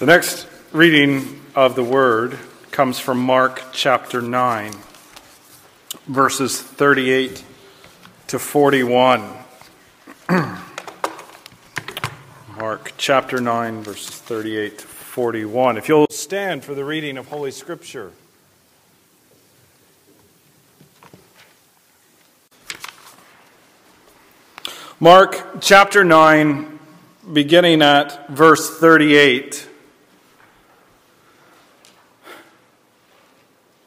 The next reading of the word comes from Mark chapter 9, verses 38 to 41. Mark chapter 9, verses 38 to 41. If you'll stand for the reading of Holy Scripture. Mark chapter 9, beginning at verse 38.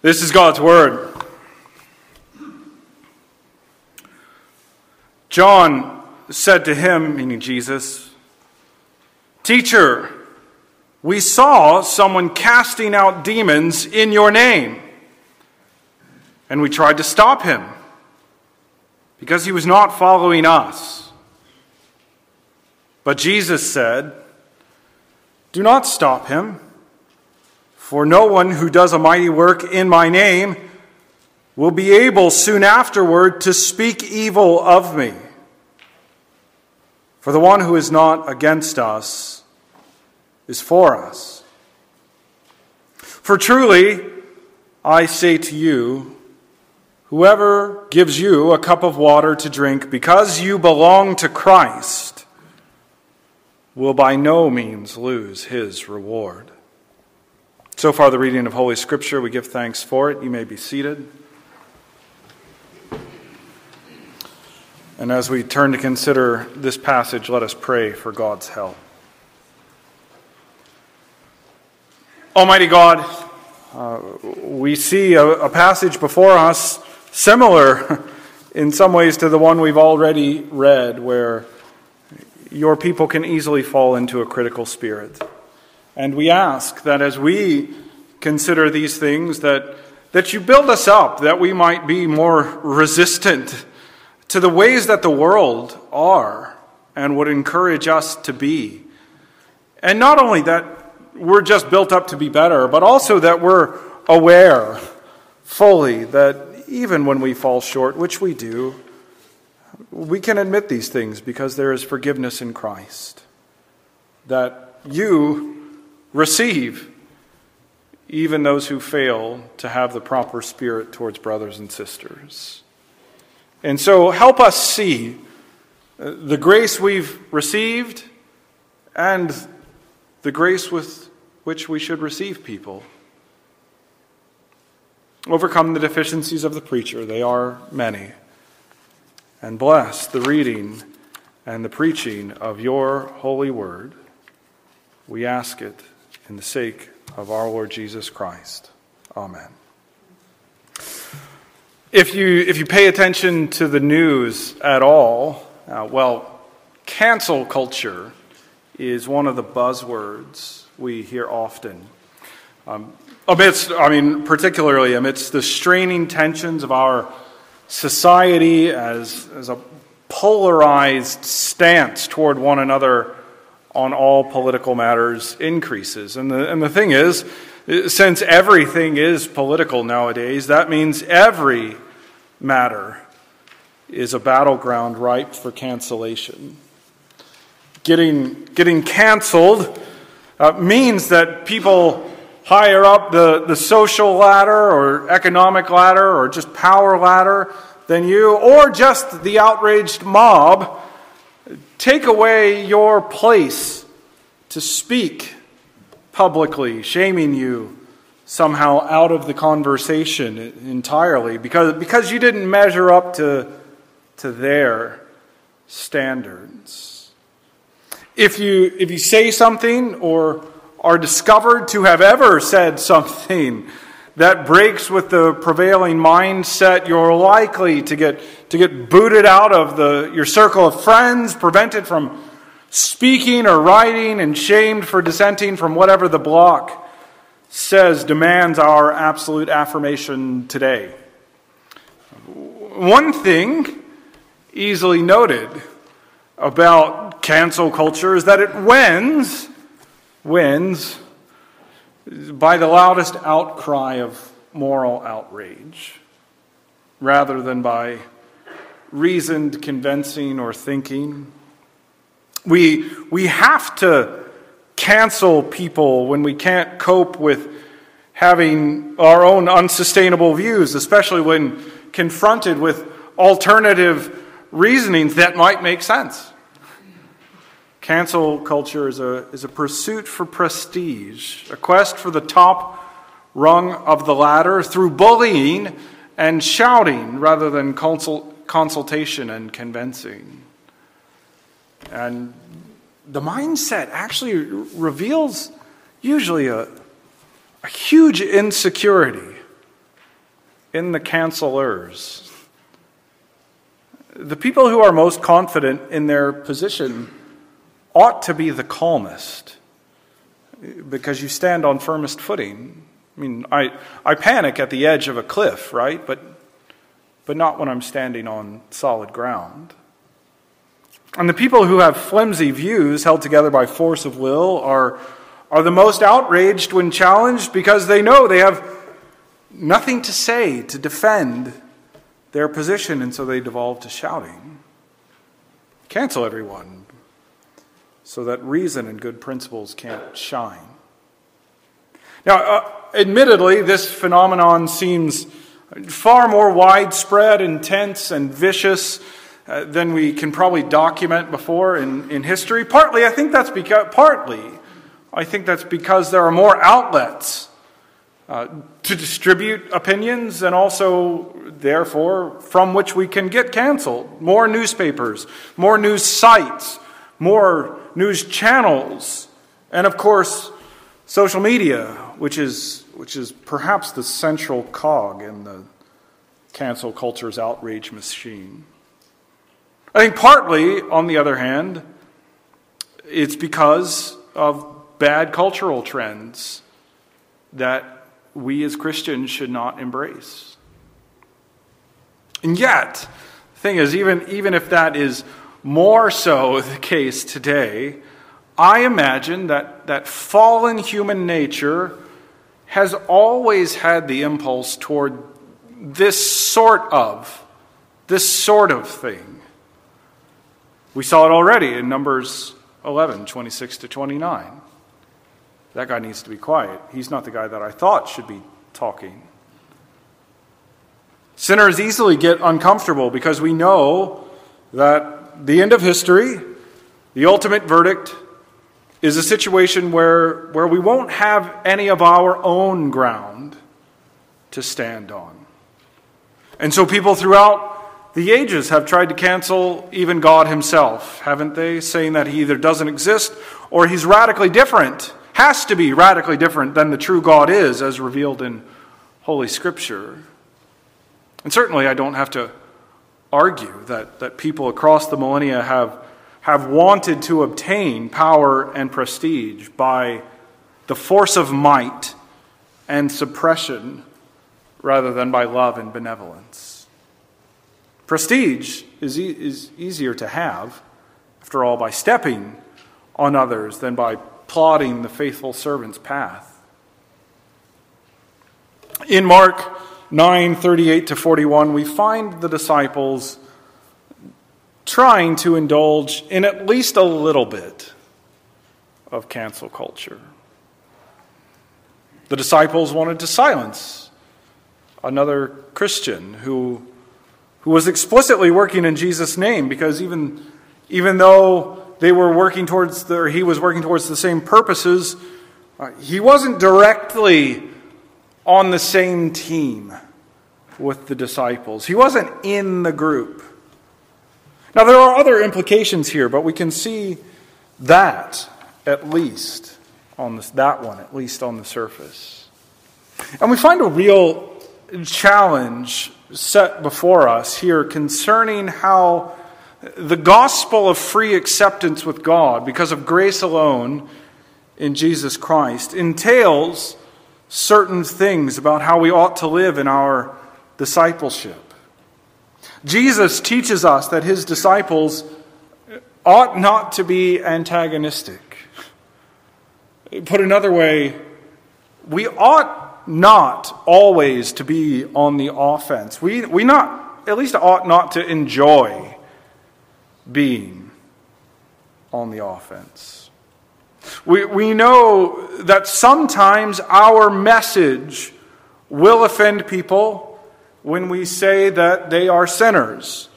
This is God's Word. John said to him, meaning Jesus, Teacher, we saw someone casting out demons in your name, and we tried to stop him because he was not following us. But Jesus said, Do not stop him. For no one who does a mighty work in my name will be able soon afterward to speak evil of me. For the one who is not against us is for us. For truly, I say to you, whoever gives you a cup of water to drink because you belong to Christ will by no means lose his reward. So far, the reading of Holy Scripture, we give thanks for it. You may be seated. And as we turn to consider this passage, let us pray for God's help. Almighty God, uh, we see a, a passage before us similar in some ways to the one we've already read, where your people can easily fall into a critical spirit. And we ask that as we consider these things, that, that you build us up, that we might be more resistant to the ways that the world are and would encourage us to be. And not only that we're just built up to be better, but also that we're aware fully that even when we fall short, which we do, we can admit these things because there is forgiveness in Christ. That you receive even those who fail to have the proper spirit towards brothers and sisters. And so help us see uh, the grace we've received and the grace with which we should receive people. Overcome the deficiencies of the preacher, they are many. And bless the reading and the preaching of your holy word. We ask it in the sake of our Lord Jesus Christ. Amen. If you, if you pay attention to the news at all, uh, well, cancel culture is one of the buzzwords we hear often. Um, amidst, I mean, particularly amidst the straining tensions of our society as, as a polarized stance toward one another on all political matters increases. And the, and the thing is, since everything is political nowadays, that means every matter is a battleground ripe for cancellation. Getting, getting canceled uh, means that people higher up the, the social ladder or economic ladder or just power ladder than you, or just the outraged mob, take away your place to speak publicly, shaming you somehow out of the conversation entirely because, because you didn't measure up to, to their standards. If you, if you say something or are discovered to have ever said something that breaks with the prevailing mindset, you're likely to get, to get booted out of the, your circle of friends, prevented from speaking or writing, and shamed for dissenting from whatever the block says demands our absolute affirmation today. One thing easily noted about cancel culture is that it wins, wins by the loudest outcry of moral outrage rather than by reasoned convincing or thinking. We, we have to cancel people when we can't cope with having our own unsustainable views, especially when confronted with alternative reasonings that might make sense. Cancel culture is a, is a pursuit for prestige, a quest for the top rung of the ladder through bullying and shouting rather than consult, consultation and convincing. And the mindset actually reveals usually a, a huge insecurity in the cancelers. The people who are most confident in their position ought to be the calmest because you stand on firmest footing. I mean, I, I panic at the edge of a cliff, right? But, but not when I'm standing on solid ground. And the people who have flimsy views held together by force of will are, are the most outraged when challenged because they know they have nothing to say to defend their position, and so they devolve to shouting. Cancel everyone so that reason and good principles can't shine. Now, uh, admittedly, this phenomenon seems far more widespread, intense, and vicious uh, than we can probably document before in, in history. Partly, I think that's because, partly, I think that's because there are more outlets uh, to distribute opinions and also, therefore, from which we can get canceled. More newspapers, more news sites, more news channels, and of course, social media, which is, which is perhaps the central cog in the cancel culture's outrage machine. I think partly, on the other hand, it's because of bad cultural trends that we as Christians should not embrace. And yet, the thing is, even, even if that is more so the case today, I imagine that, that fallen human nature has always had the impulse toward this sort of, this sort of thing. We saw it already in Numbers 11, 26 to 29. That guy needs to be quiet. He's not the guy that I thought should be talking. Sinners easily get uncomfortable because we know that the end of history, the ultimate verdict, is a situation where, where we won't have any of our own ground to stand on. And so people throughout the ages have tried to cancel even God himself, haven't they? Saying that he either doesn't exist or he's radically different, has to be radically different than the true God is, as revealed in Holy Scripture. And certainly, I don't have to argue that, that people across the millennia have, have wanted to obtain power and prestige by the force of might and suppression rather than by love and benevolence. Prestige is, e- is easier to have, after all, by stepping on others than by plodding the faithful servant's path. In Mark 9 38 to 41, we find the disciples trying to indulge in at least a little bit of cancel culture. The disciples wanted to silence another Christian who who was explicitly working in Jesus' name because even, even though they were working towards the, or he was working towards the same purposes, uh, he wasn't directly on the same team with the disciples. He wasn't in the group. Now, there are other implications here, but we can see that at least on that one, at least on the surface. And we find a real challenge set before us here concerning how the gospel of free acceptance with God, because of grace alone in Jesus Christ, entails certain things about how we ought to live in our discipleship. Jesus teaches us that his disciples ought not to be antagonistic. Put another way, we ought not always to be on the offense. We, we not, at least ought not to enjoy being on the offense. We, we know that sometimes our message will offend people when we say that they are sinners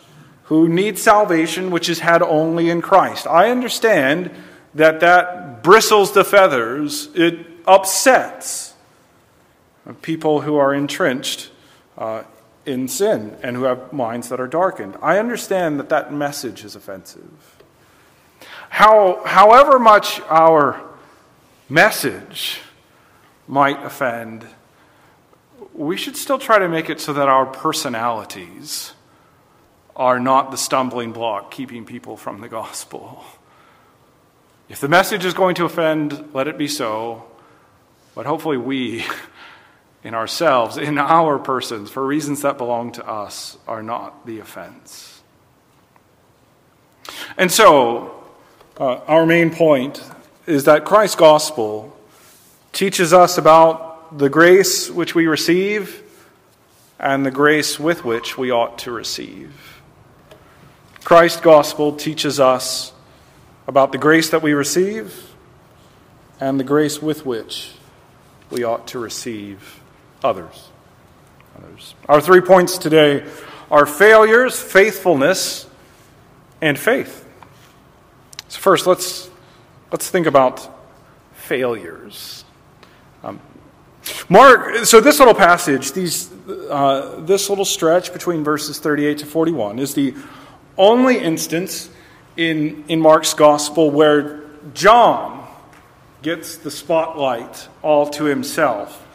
who need salvation, which is had only in Christ. I understand that that bristles the feathers, it upsets people who are entrenched uh, in sin and who have minds that are darkened. I understand that that message is offensive. How, however much our message might offend, we should still try to make it so that our personalities are not the stumbling block keeping people from the gospel. If the message is going to offend, let it be so. But hopefully, we, in ourselves, in our persons, for reasons that belong to us, are not the offense. And so, uh, our main point is that Christ's gospel teaches us about the grace which we receive and the grace with which we ought to receive. Christ's gospel teaches us about the grace that we receive and the grace with which we ought to receive others. others. Our three points today are failures, faithfulness, and faith. So, first, let's, let's think about failures. Um, Mark, so this little passage, these, uh, this little stretch between verses 38 to 41, is the only instance in, in Mark's gospel where John gets the spotlight all to himself.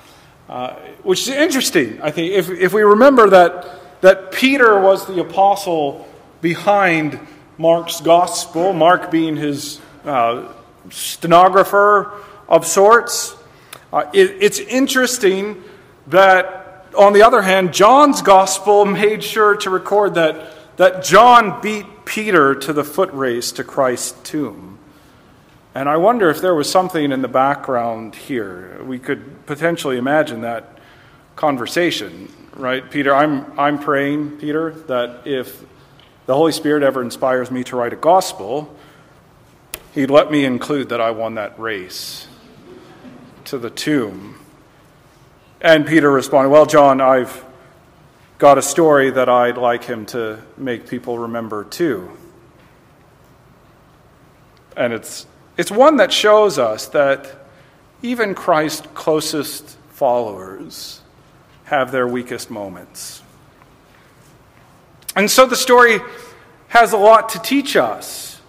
Uh, which is interesting, I think. If, if we remember that, that Peter was the apostle behind Mark's gospel, Mark being his uh, stenographer of sorts. Uh, it, it's interesting that, on the other hand, John's gospel made sure to record that, that John beat Peter to the foot race to Christ's tomb. And I wonder if there was something in the background here. We could potentially imagine that conversation, right? Peter, I'm, I'm praying, Peter, that if the Holy Spirit ever inspires me to write a gospel, He'd let me include that I won that race to the tomb. And Peter responded, Well, John, I've got a story that I'd like him to make people remember too. And it's, it's one that shows us that even Christ's closest followers have their weakest moments. And so the story has a lot to teach us.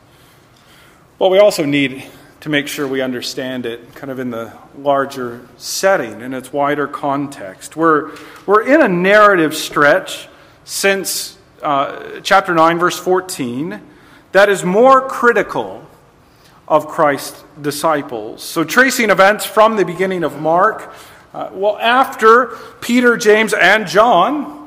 But we also need to make sure we understand it kind of in the larger setting, in its wider context. We're, we're in a narrative stretch since uh, chapter 9, verse 14, that is more critical of Christ's disciples. So, tracing events from the beginning of Mark, uh, well, after Peter, James, and John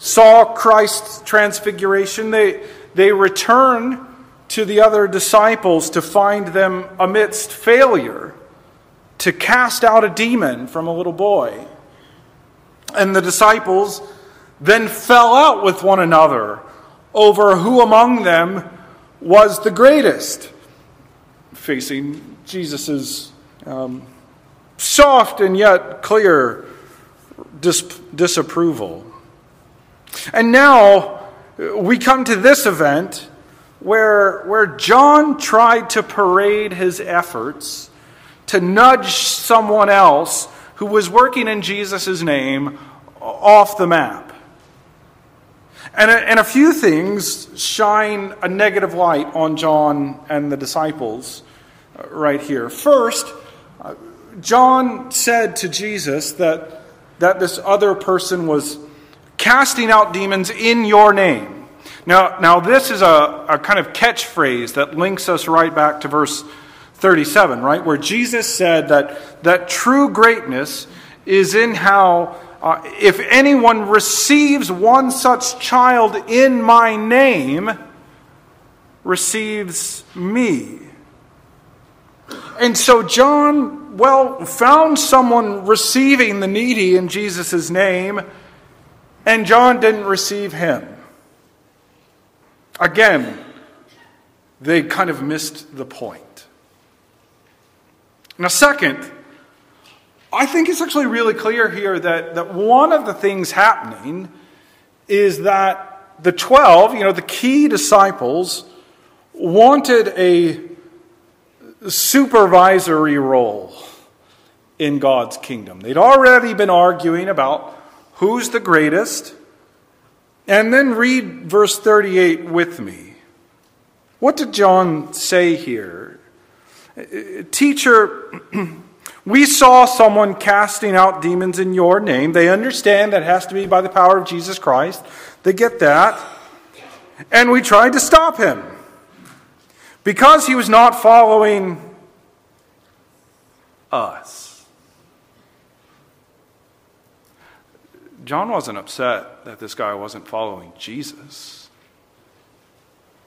saw Christ's transfiguration, they, they return to the other disciples to find them amidst failure to cast out a demon from a little boy. And the disciples then fell out with one another over who among them was the greatest, facing Jesus' um, soft and yet clear dis- disapproval. And now we come to this event where, where John tried to parade his efforts to nudge someone else who was working in Jesus' name off the map. And a, and a few things shine a negative light on John and the disciples uh, right here. First, uh, John said to Jesus that, that this other person was casting out demons in your name. Now, now this is a, a kind of catchphrase that links us right back to verse 37, right? Where Jesus said that, that true greatness is in how, uh, if anyone receives one such child in my name, receives me. And so John, well, found someone receiving the needy in Jesus' name and John didn't receive him. Again, they kind of missed the point. Now, second, I think it's actually really clear here that, that one of the things happening is that the 12, you know, the key disciples, wanted a supervisory role in God's kingdom. They'd already been arguing about who's the greatest. And then read verse 38 with me. What did John say here? Teacher, we saw someone casting out demons in your name. They understand that has to be by the power of Jesus Christ. They get that. And we tried to stop him because he was not following us. John wasn't upset that this guy wasn't following Jesus.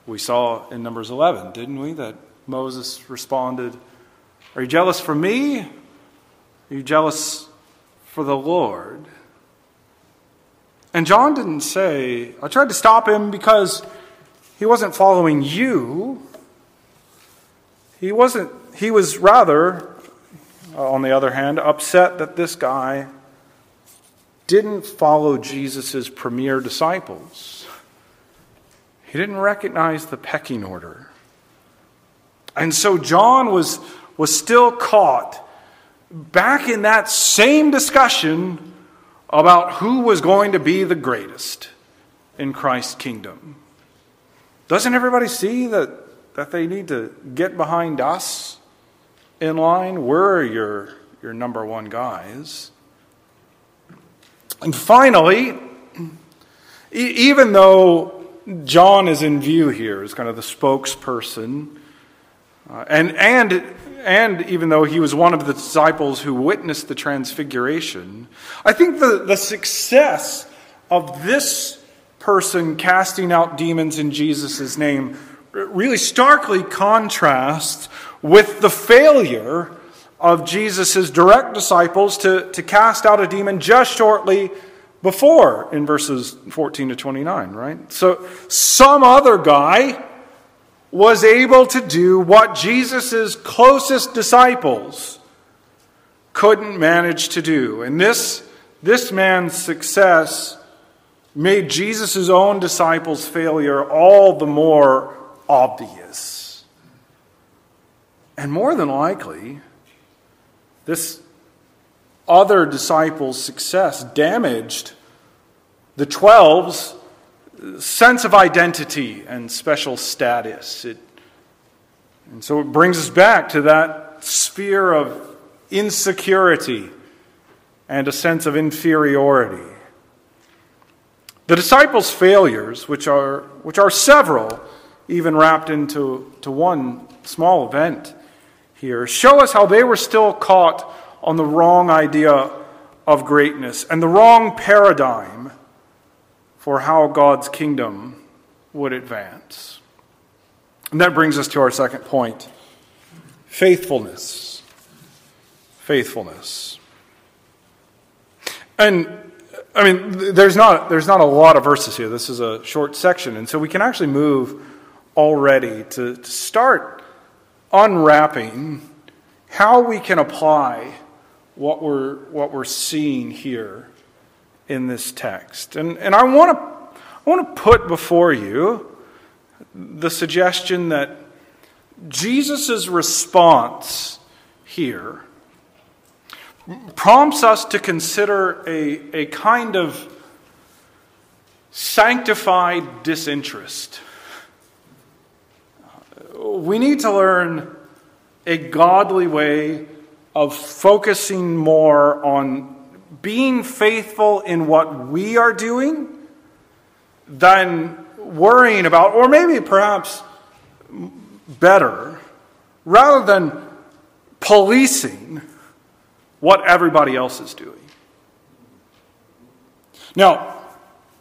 We saw in Numbers 11, didn't we, that Moses responded, Are you jealous for me? Are you jealous for the Lord? And John didn't say, I tried to stop him because he wasn't following you. He wasn't, he was rather, on the other hand, upset that this guy didn't follow Jesus' premier disciples. He didn't recognize the pecking order. And so John was, was still caught back in that same discussion about who was going to be the greatest in Christ's kingdom. Doesn't everybody see that, that they need to get behind us in line? We're your, your number one guys. And finally, even though John is in view here as kind of the spokesperson, uh, and, and, and even though he was one of the disciples who witnessed the transfiguration, I think the, the success of this person casting out demons in Jesus' name really starkly contrasts with the failure of Jesus' direct disciples to, to cast out a demon just shortly before in verses 14 to 29, right? So some other guy was able to do what Jesus' closest disciples couldn't manage to do. And this, this man's success made Jesus' own disciples' failure all the more obvious. And more than likely, this other disciples' success damaged the twelve's sense of identity and special status. It, and so it brings us back to that sphere of insecurity and a sense of inferiority. The disciples' failures, which are, which are several, even wrapped into to one small event here, show us how they were still caught on the wrong idea of greatness and the wrong paradigm for how God's kingdom would advance. And that brings us to our second point faithfulness. Faithfulness. And I mean, there's not, there's not a lot of verses here. This is a short section. And so we can actually move already to, to start unwrapping how we can apply what we're, what we're seeing here in this text. And, and I, want to, I want to put before you the suggestion that Jesus' response here prompts us to consider a, a kind of sanctified disinterest. We need to learn a godly way of focusing more on being faithful in what we are doing than worrying about, or maybe perhaps better, rather than policing what everybody else is doing. Now,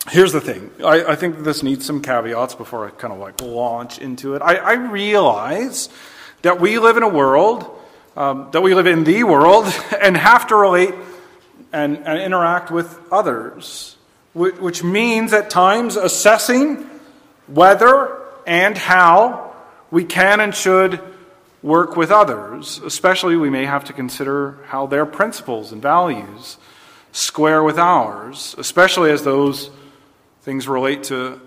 here's the thing. I, I think this needs some caveats before I kind of like launch into it. I, I realize that we live in a world, um, that we live in the world, and have to relate and, and interact with others, which, which means at times assessing whether and how we can and should work with others. Especially, we may have to consider how their principles and values square with ours, especially as those things relate to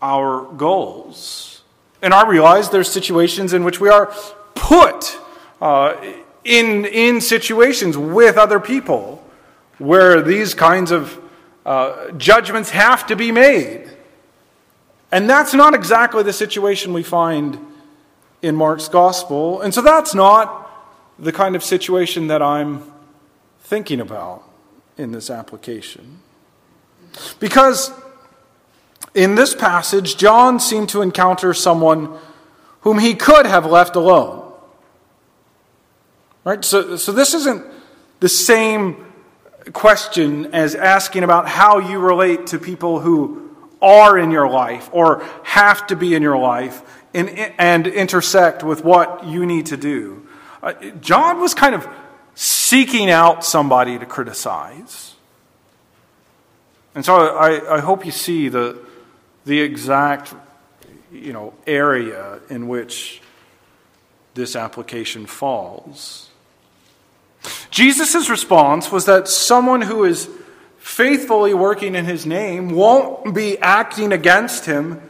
our goals. And I realize there's situations in which we are put uh, in, in situations with other people where these kinds of uh, judgments have to be made. And that's not exactly the situation we find in Mark's gospel. And so that's not the kind of situation that I'm thinking about in this application. Because in this passage, John seemed to encounter someone whom he could have left alone. Right? So, so this isn't the same question as asking about how you relate to people who are in your life or have to be in your life and, and intersect with what you need to do. Uh, John was kind of seeking out somebody to criticize. And so I, I hope you see the, the exact you know, area in which this application falls. Jesus' response was that someone who is faithfully working in his name won't be acting against him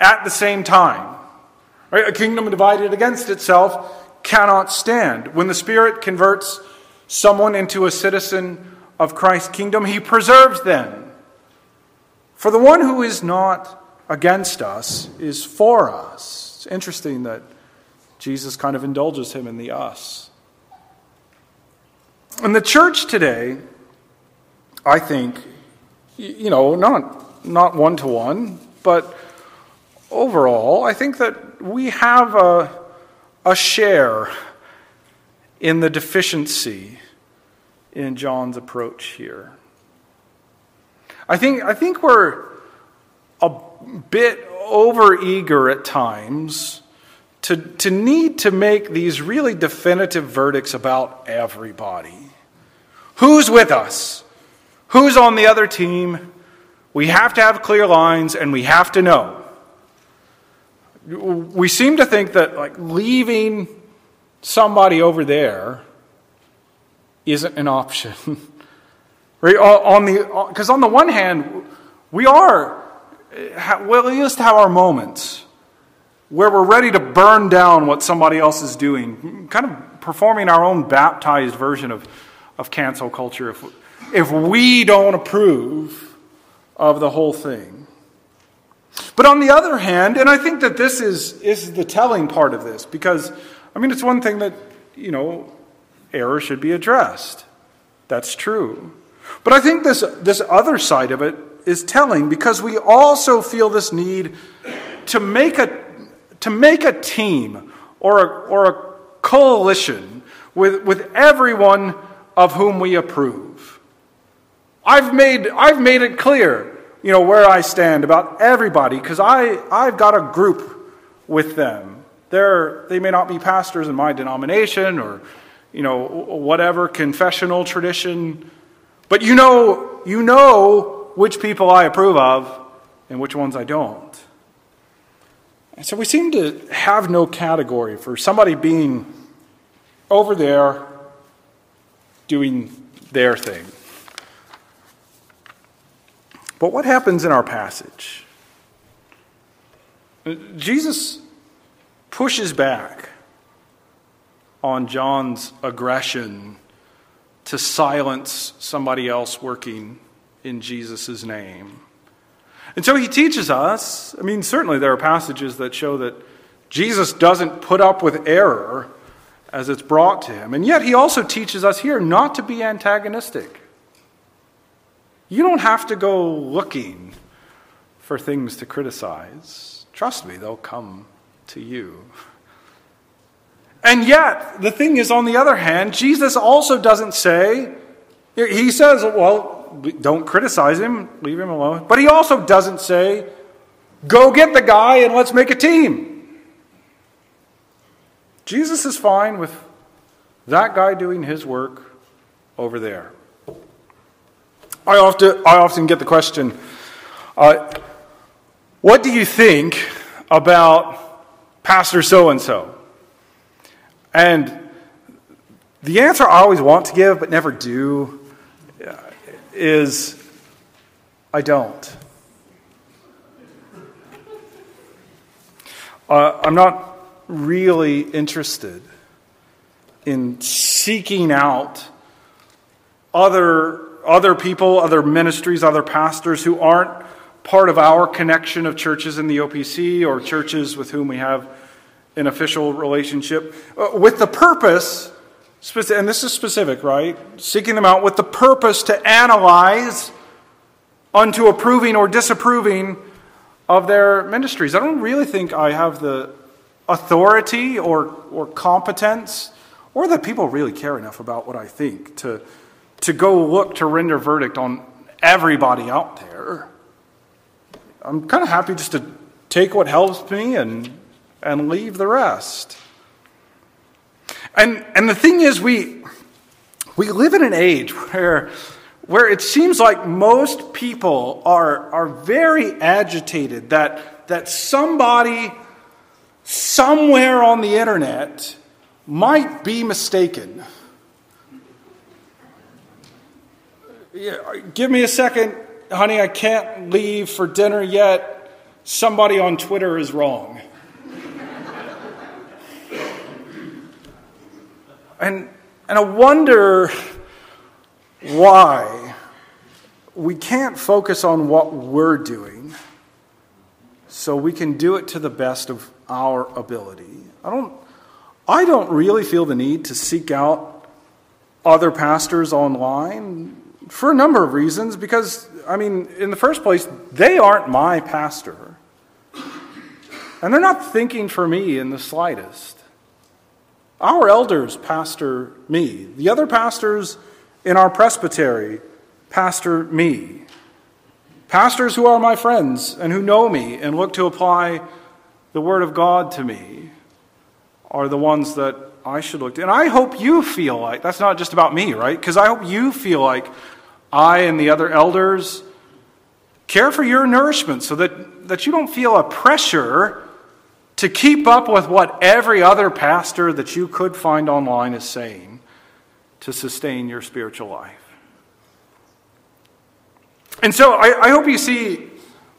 at the same time. Right? A kingdom divided against itself cannot stand. When the Spirit converts someone into a citizen of Christ's kingdom, he preserves them. For the one who is not against us is for us. It's interesting that Jesus kind of indulges him in the us. And the church today, I think, you know, not not one to one, but overall, I think that we have a, a share in the deficiency in John's approach here. I think, I think we're a bit overeager at times to, to need to make these really definitive verdicts about everybody. Who's with us? Who's on the other team? We have to have clear lines and we have to know. We seem to think that like leaving somebody over there isn't an option. right? On the because on the one hand, we are well, we just have our moments where we're ready to burn down what somebody else is doing, kind of performing our own baptized version of of cancel culture if, if we don't approve of the whole thing. But on the other hand, and I think that this is, is the telling part of this, because, I mean, it's one thing that, you know, error should be addressed. That's true. But I think this, this other side of it is telling because we also feel this need to make a, to make a team or a, or a coalition with, with everyone of whom we approve. I've made, I've made it clear, you know, where I stand about everybody because I've got a group with them. They're, they may not be pastors in my denomination or, you know, whatever confessional tradition, but you know, you know which people I approve of and which ones I don't. And so we seem to have no category for somebody being over there doing their thing. But what happens in our passage? Jesus pushes back on John's aggression to silence somebody else working in Jesus' name. And so he teaches us, I mean, certainly there are passages that show that Jesus doesn't put up with error as it's brought to him. And yet, he also teaches us here not to be antagonistic. You don't have to go looking for things to criticize. Trust me, they'll come to you. And yet, the thing is, on the other hand, Jesus also doesn't say, he says, well, don't criticize him, leave him alone. But he also doesn't say, go get the guy and let's make a team. Jesus is fine with that guy doing his work over there. I often, I often get the question uh, what do you think about Pastor so and so? And the answer I always want to give but never do is I don't. Uh, I'm not really interested in seeking out other, other people, other ministries, other pastors who aren't part of our connection of churches in the OPC or churches with whom we have an official relationship, uh, with the purpose, and this is specific, right? Seeking them out with the purpose to analyze unto approving or disapproving of their ministries. I don't really think I have the authority or, or competence or that people really care enough about what I think to, to go look to render verdict on everybody out there. I'm kind of happy just to take what helps me and, and leave the rest. And, and the thing is, we, we live in an age where where it seems like most people are, are very agitated that, that somebody somewhere on the internet might be mistaken. Yeah, give me a second, honey, I can't leave for dinner yet. Somebody on Twitter is wrong. And, and I wonder why we can't focus on what we're doing so we can do it to the best of our ability. I don't, I don't really feel the need to seek out other pastors online for a number of reasons because, I mean, in the first place, they aren't my pastor. And they're not thinking for me in the slightest. Our elders pastor me. The other pastors in our presbytery pastor me. Pastors who are my friends and who know me and look to apply the Word of God to me are the ones that I should look to. And I hope you feel like that's not just about me, right? Because I hope you feel like I and the other elders care for your nourishment so that, that you don't feel a pressure to keep up with what every other pastor that you could find online is saying to sustain your spiritual life. And so I, I hope you see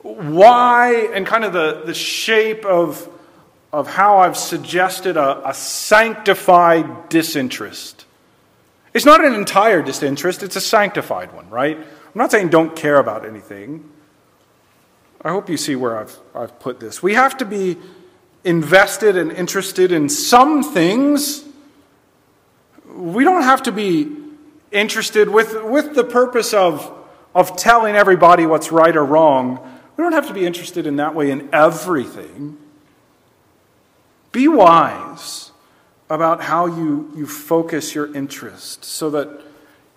why and kind of the, the shape of, of how I've suggested a, a sanctified disinterest. It's not an entire disinterest, it's a sanctified one, right? I'm not saying don't care about anything. I hope you see where I've, I've put this. We have to be invested and interested in some things we don't have to be interested with, with the purpose of, of telling everybody what's right or wrong. We don't have to be interested in that way in everything. Be wise about how you, you focus your interest so that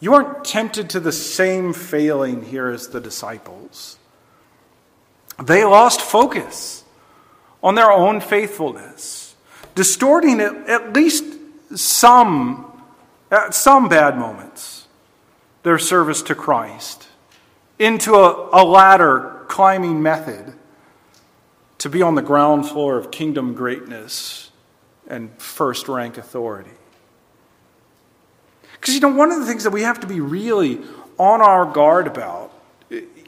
you aren't tempted to the same failing here as the disciples. They lost focus on their own faithfulness, distorting at least some at some bad moments, their service to Christ into a, a ladder climbing method to be on the ground floor of kingdom greatness and first rank authority. Because, you know, one of the things that we have to be really on our guard about,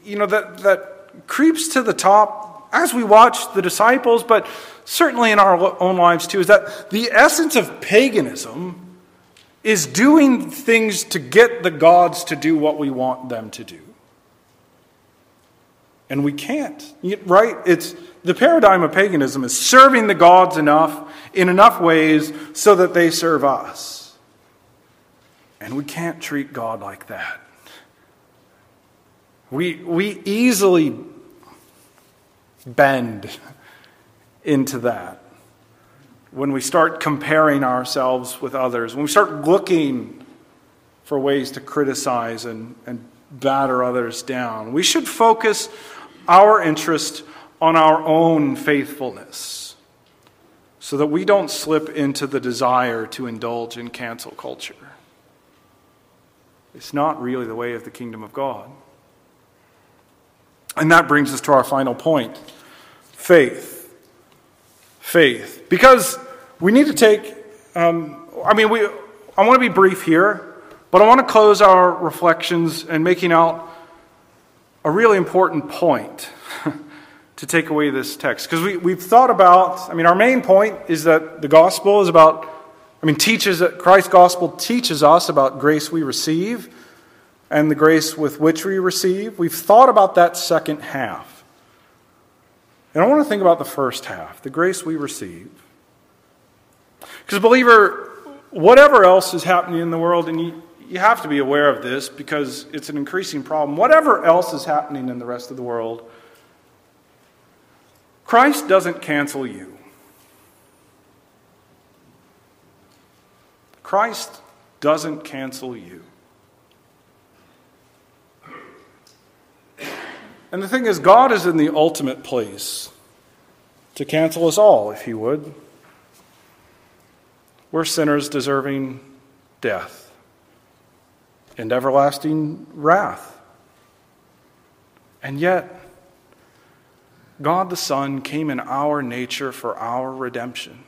you know, that, that creeps to the top as we watch the disciples, but certainly in our own lives too, is that the essence of paganism is doing things to get the gods to do what we want them to do. And we can't, right? It's the paradigm of paganism is serving the gods enough in enough ways so that they serve us. And we can't treat God like that. We, we easily bend into that when we start comparing ourselves with others, when we start looking for ways to criticize and, and batter others down, we should focus our interest on our own faithfulness so that we don't slip into the desire to indulge in cancel culture. It's not really the way of the kingdom of God. And that brings us to our final point faith. Faith. Because we need to take um, I mean, we, I want to be brief here, but I want to close our reflections and making out a really important point to take away this text. Because we, we've thought about, I mean, our main point is that the gospel is about, I mean, teaches, that Christ's gospel teaches us about grace we receive and the grace with which we receive. We've thought about that second half. And I want to think about the first half, the grace we receive. Because, believer, whatever else is happening in the world, and you, you have to be aware of this because it's an increasing problem, whatever else is happening in the rest of the world, Christ doesn't cancel you. Christ doesn't cancel you. And the thing is, God is in the ultimate place to cancel us all, if He would. We're sinners deserving death and everlasting wrath. And yet, God the Son came in our nature for our redemption.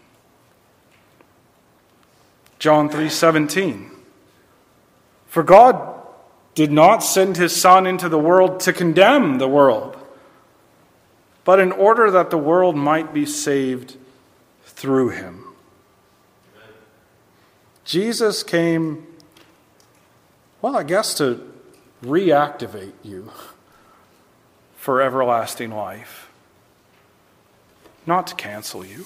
John 3:17 For God did not send his Son into the world to condemn the world, but in order that the world might be saved through him. Jesus came, well, I guess to reactivate you for everlasting life, not to cancel you.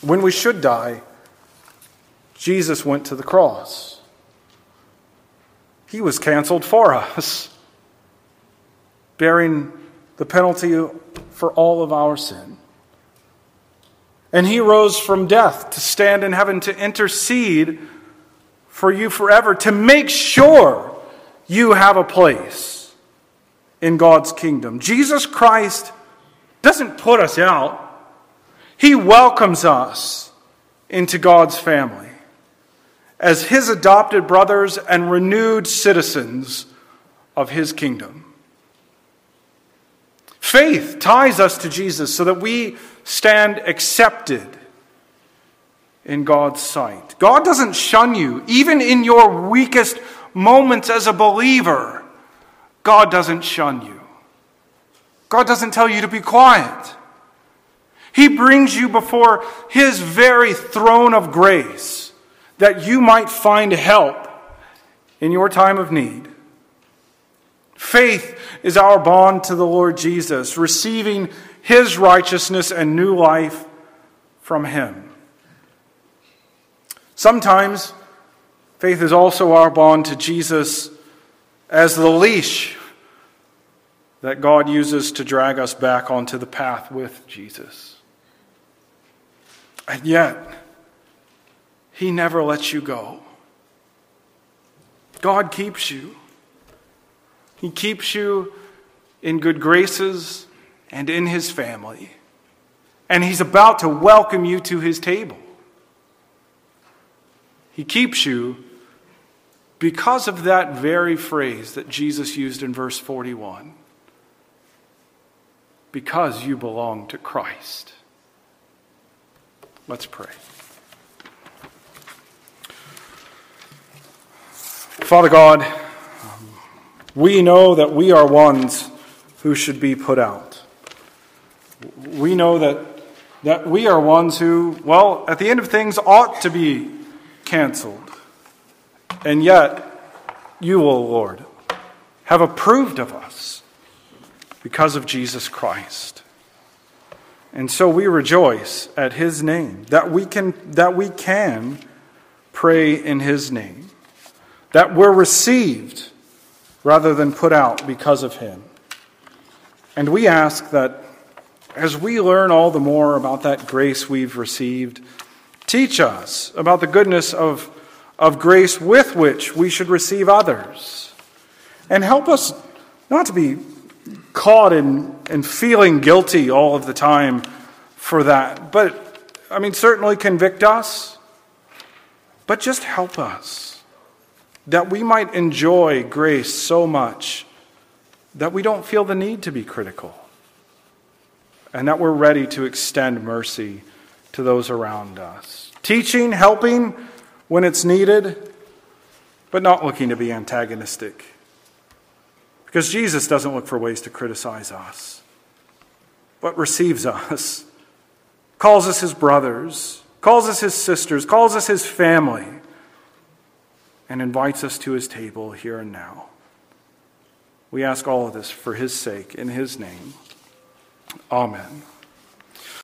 When we should die, Jesus went to the cross. He was canceled for us, bearing the penalty for all of our sin. And he rose from death to stand in heaven to intercede for you forever, to make sure you have a place in God's kingdom. Jesus Christ doesn't put us out, he welcomes us into God's family as his adopted brothers and renewed citizens of his kingdom. Faith ties us to Jesus so that we stand accepted in God's sight. God doesn't shun you, even in your weakest moments as a believer. God doesn't shun you. God doesn't tell you to be quiet. He brings you before His very throne of grace that you might find help in your time of need. Faith is our bond to the Lord Jesus, receiving his righteousness and new life from him. Sometimes faith is also our bond to Jesus as the leash that God uses to drag us back onto the path with Jesus. And yet, he never lets you go. God keeps you. He keeps you in good graces and in His family. And He's about to welcome you to His table. He keeps you because of that very phrase that Jesus used in verse 41 because you belong to Christ. Let's pray. Father God, we know that we are ones who should be put out. We know that, that we are ones who, well, at the end of things, ought to be canceled. And yet, you, O Lord, have approved of us because of Jesus Christ. And so we rejoice at his name, that we can, that we can pray in his name that were received rather than put out because of him. And we ask that as we learn all the more about that grace we've received, teach us about the goodness of, of grace with which we should receive others. And help us not to be caught in, in feeling guilty all of the time for that. But, I mean, certainly convict us, but just help us that we might enjoy grace so much that we don't feel the need to be critical and that we're ready to extend mercy to those around us. Teaching, helping when it's needed, but not looking to be antagonistic. Because Jesus doesn't look for ways to criticize us, but receives us, calls us his brothers, calls us his sisters, calls us his family, and invites us to his table here and now. We ask all of this for his sake, in his name. Amen.